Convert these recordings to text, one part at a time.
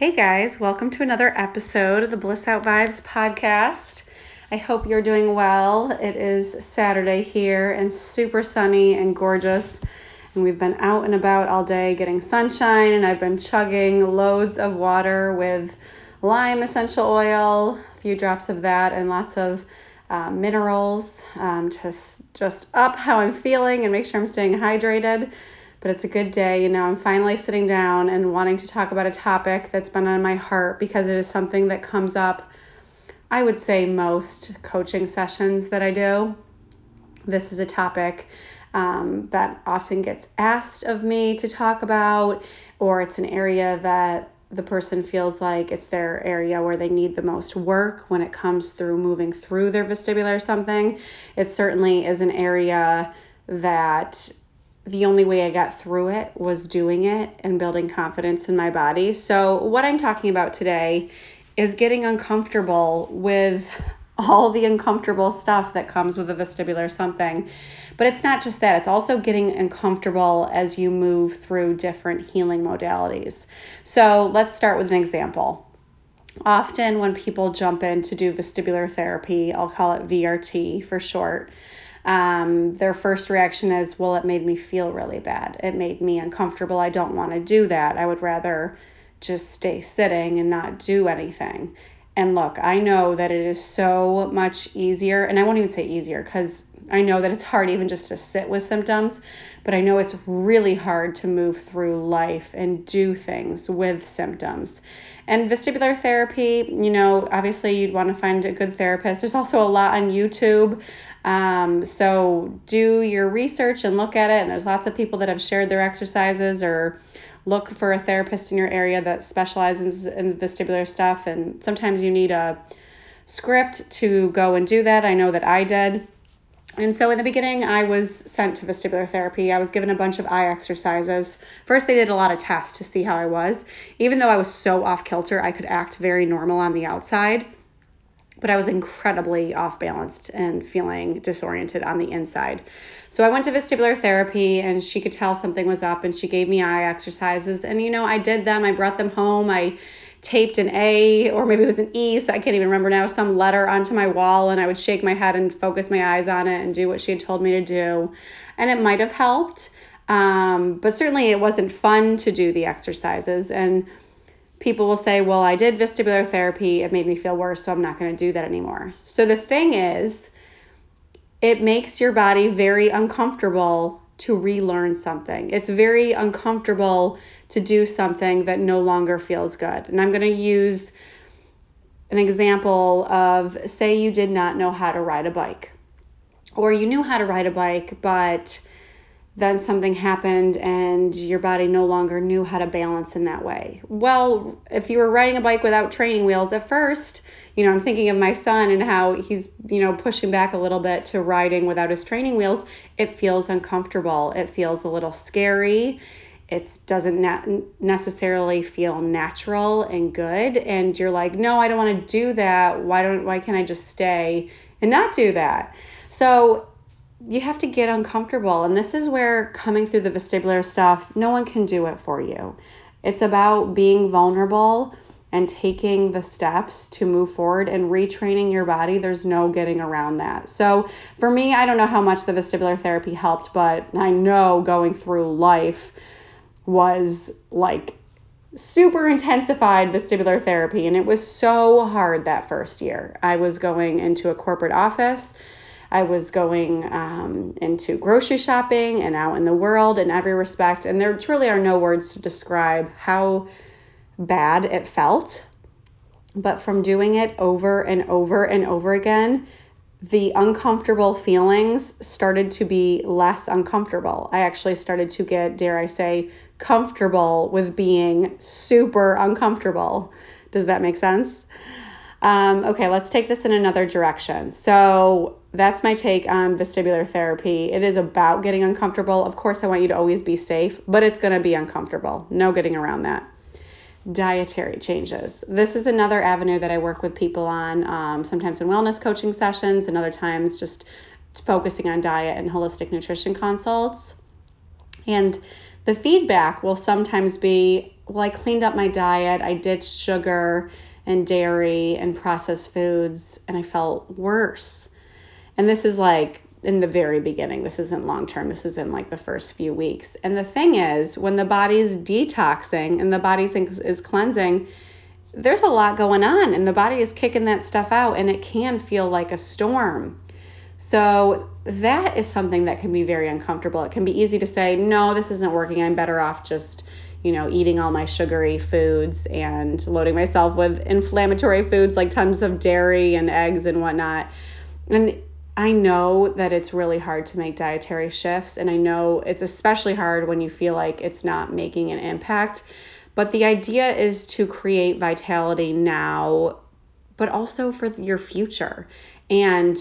Hey guys, welcome to another episode of the Bliss Out Vibes podcast. I hope you're doing well. It is Saturday here and super sunny and gorgeous. And we've been out and about all day getting sunshine, and I've been chugging loads of water with lime essential oil, a few drops of that, and lots of uh, minerals um, to just up how I'm feeling and make sure I'm staying hydrated but it's a good day. You know, I'm finally sitting down and wanting to talk about a topic that's been on my heart because it is something that comes up, I would say, most coaching sessions that I do. This is a topic um, that often gets asked of me to talk about, or it's an area that the person feels like it's their area where they need the most work when it comes through moving through their vestibular or something. It certainly is an area that the only way I got through it was doing it and building confidence in my body. So, what I'm talking about today is getting uncomfortable with all the uncomfortable stuff that comes with a vestibular something. But it's not just that, it's also getting uncomfortable as you move through different healing modalities. So, let's start with an example. Often, when people jump in to do vestibular therapy, I'll call it VRT for short um, their first reaction is, well, it made me feel really bad. It made me uncomfortable. I don't want to do that. I would rather just stay sitting and not do anything. And look, I know that it is so much easier, and I won't even say easier because I know that it's hard even just to sit with symptoms, but I know it's really hard to move through life and do things with symptoms. And vestibular therapy, you know, obviously you'd want to find a good therapist. There's also a lot on YouTube. Um, so do your research and look at it. And there's lots of people that have shared their exercises or look for a therapist in your area that specializes in vestibular stuff. And sometimes you need a script to go and do that. I know that I did. And so in the beginning, I was sent to vestibular therapy. I was given a bunch of eye exercises. First, they did a lot of tests to see how I was. Even though I was so off kilter, I could act very normal on the outside but I was incredibly off balanced and feeling disoriented on the inside. So I went to vestibular therapy and she could tell something was up and she gave me eye exercises. And, you know, I did them, I brought them home, I taped an A or maybe it was an E, so I can't even remember now, some letter onto my wall and I would shake my head and focus my eyes on it and do what she had told me to do. And it might have helped. Um, but certainly it wasn't fun to do the exercises. And people will say, Well, I did vestibular therapy, it made me feel worse, so I'm not going to do that anymore. So the thing is, it makes your body very uncomfortable to relearn something. It's very uncomfortable to do something that no longer feels good. And I'm going to use an example of say you did not know how to ride a bike, or you knew how to ride a bike, but then something happened and your body no longer knew how to balance in that way. Well, if you were riding a bike without training wheels at first, you know, I'm thinking of my son and how he's, you know, pushing back a little bit to riding without his training wheels. It feels uncomfortable. It feels a little scary. It doesn't necessarily feel natural and good. And you're like, no, I don't want to do that. Why don't, why can't I just stay and not do that? So you have to get uncomfortable. And this is where coming through the vestibular stuff, no one can do it for you. It's about being vulnerable and taking the steps to move forward and retraining your body. There's no getting around that. So, for me, I don't know how much the vestibular therapy helped, but I know going through life was like super intensified vestibular therapy. And it was so hard that first year. I was going into a corporate office I was going um, into grocery shopping and out in the world in every respect. And there truly are no words to describe how bad it felt. But from doing it over and over and over again, the uncomfortable feelings started to be less uncomfortable. I actually started to get, dare I say, comfortable with being super uncomfortable. Does that make sense? Um, okay, let's take this in another direction. So, that's my take on vestibular therapy. It is about getting uncomfortable. Of course, I want you to always be safe, but it's going to be uncomfortable. No getting around that. Dietary changes. This is another avenue that I work with people on, um, sometimes in wellness coaching sessions, and other times just focusing on diet and holistic nutrition consults. And the feedback will sometimes be well, I cleaned up my diet, I ditched sugar and dairy and processed foods, and I felt worse. And this is like in the very beginning. This isn't long term. This is in like the first few weeks. And the thing is, when the body's detoxing and the body is cleansing, there's a lot going on and the body is kicking that stuff out and it can feel like a storm. So that is something that can be very uncomfortable. It can be easy to say, no, this isn't working. I'm better off just, you know, eating all my sugary foods and loading myself with inflammatory foods like tons of dairy and eggs and whatnot. And I know that it's really hard to make dietary shifts, and I know it's especially hard when you feel like it's not making an impact. But the idea is to create vitality now, but also for your future. And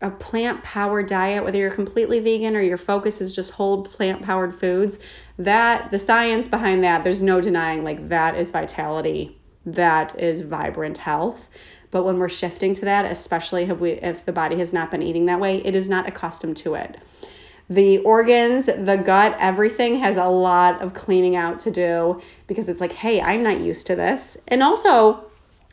a plant powered diet, whether you're completely vegan or your focus is just whole plant powered foods, that the science behind that, there's no denying like that is vitality, that is vibrant health. But when we're shifting to that, especially if we if the body has not been eating that way, it is not accustomed to it. The organs, the gut, everything has a lot of cleaning out to do because it's like, hey, I'm not used to this. And also,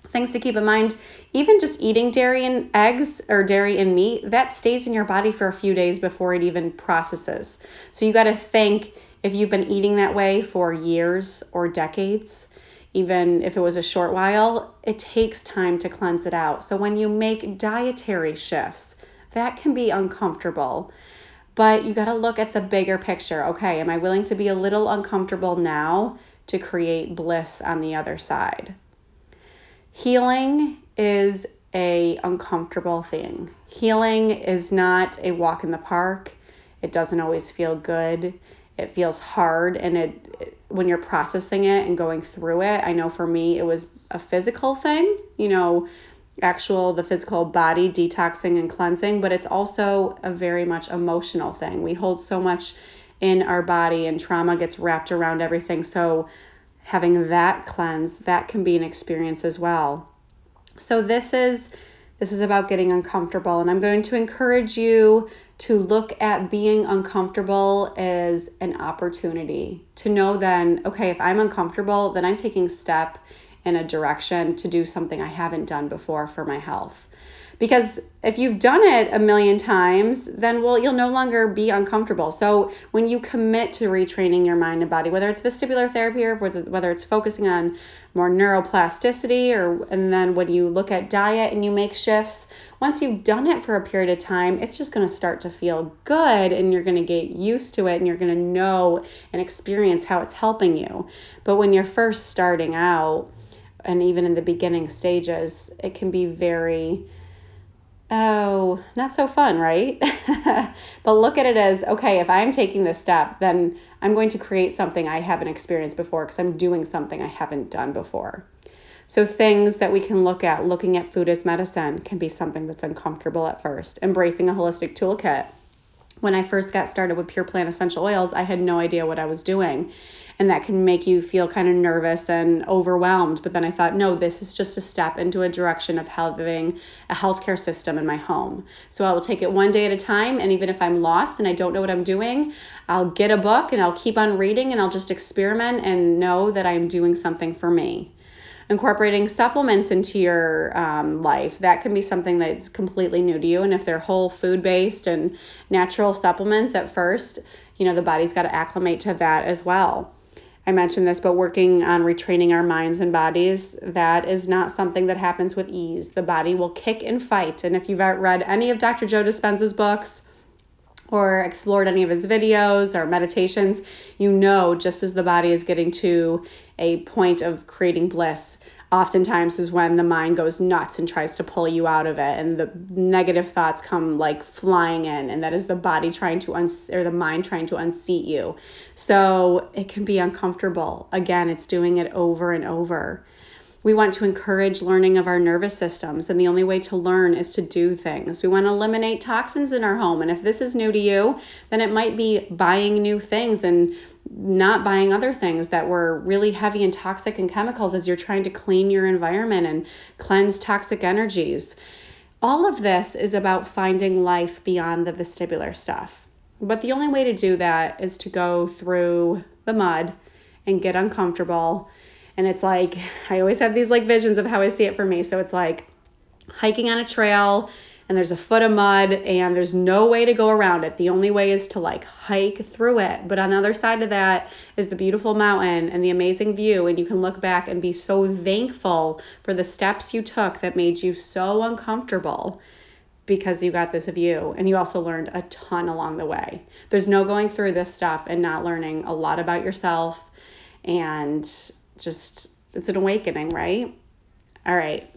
things to keep in mind even just eating dairy and eggs or dairy and meat, that stays in your body for a few days before it even processes. So you got to think if you've been eating that way for years or decades even if it was a short while, it takes time to cleanse it out. So when you make dietary shifts, that can be uncomfortable. But you got to look at the bigger picture. Okay, am I willing to be a little uncomfortable now to create bliss on the other side? Healing is a uncomfortable thing. Healing is not a walk in the park. It doesn't always feel good. It feels hard and it when you're processing it and going through it, I know for me it was a physical thing, you know, actual the physical body detoxing and cleansing, but it's also a very much emotional thing. We hold so much in our body and trauma gets wrapped around everything. So having that cleanse, that can be an experience as well. So this is this is about getting uncomfortable and I'm going to encourage you to look at being uncomfortable as an opportunity to know then, okay, if I'm uncomfortable, then I'm taking step in a direction to do something I haven't done before for my health. Because if you've done it a million times, then well, you'll no longer be uncomfortable. So when you commit to retraining your mind and body, whether it's vestibular therapy or whether it's focusing on more neuroplasticity, or and then when you look at diet and you make shifts, once you've done it for a period of time, it's just going to start to feel good and you're going to get used to it and you're going to know and experience how it's helping you. But when you're first starting out, and even in the beginning stages, it can be very oh, not so fun, right? but look at it as okay, if I'm taking this step, then I'm going to create something I haven't experienced before because I'm doing something I haven't done before. So, things that we can look at, looking at food as medicine, can be something that's uncomfortable at first. Embracing a holistic toolkit. When I first got started with Pure Plant Essential Oils, I had no idea what I was doing and that can make you feel kind of nervous and overwhelmed. But then I thought, no, this is just a step into a direction of having a healthcare system in my home. So I will take it one day at a time, and even if I'm lost and I don't know what I'm doing, I'll get a book and I'll keep on reading and I'll just experiment and know that I'm doing something for me incorporating supplements into your um, life that can be something that's completely new to you and if they're whole food based and natural supplements at first you know the body's got to acclimate to that as well I mentioned this, but working on retraining our minds and bodies, that is not something that happens with ease. The body will kick and fight. And if you've read any of Dr. Joe Dispenza's books or explored any of his videos or meditations, you know just as the body is getting to a point of creating bliss, oftentimes is when the mind goes nuts and tries to pull you out of it and the negative thoughts come like flying in and that is the body trying to un- or the mind trying to unseat you. So it can be uncomfortable. Again it's doing it over and over we want to encourage learning of our nervous systems, and the only way to learn is to do things. We want to eliminate toxins in our home, and if this is new to you, then it might be buying new things and not buying other things that were really heavy and toxic and chemicals as you're trying to clean your environment and cleanse toxic energies. All of this is about finding life beyond the vestibular stuff. But the only way to do that is to go through the mud and get uncomfortable. And it's like, I always have these like visions of how I see it for me. So it's like hiking on a trail and there's a foot of mud and there's no way to go around it. The only way is to like hike through it. But on the other side of that is the beautiful mountain and the amazing view. And you can look back and be so thankful for the steps you took that made you so uncomfortable because you got this view and you also learned a ton along the way. There's no going through this stuff and not learning a lot about yourself and just it's an awakening, right? All right.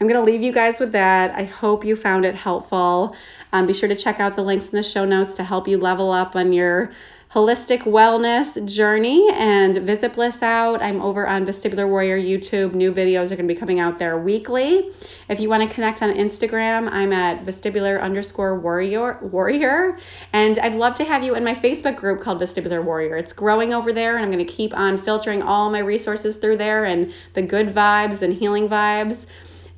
I'm going to leave you guys with that. I hope you found it helpful. Um, be sure to check out the links in the show notes to help you level up on your holistic wellness journey and visit Bliss Out. I'm over on Vestibular Warrior YouTube. New videos are going to be coming out there weekly. If you want to connect on Instagram, I'm at vestibular underscore warrior warrior. And I'd love to have you in my Facebook group called Vestibular Warrior. It's growing over there, and I'm going to keep on filtering all my resources through there and the good vibes and healing vibes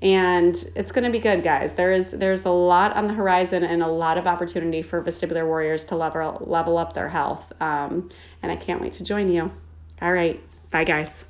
and it's going to be good guys. There is there's a lot on the horizon and a lot of opportunity for vestibular warriors to level level up their health. Um, and i can't wait to join you. All right. Bye guys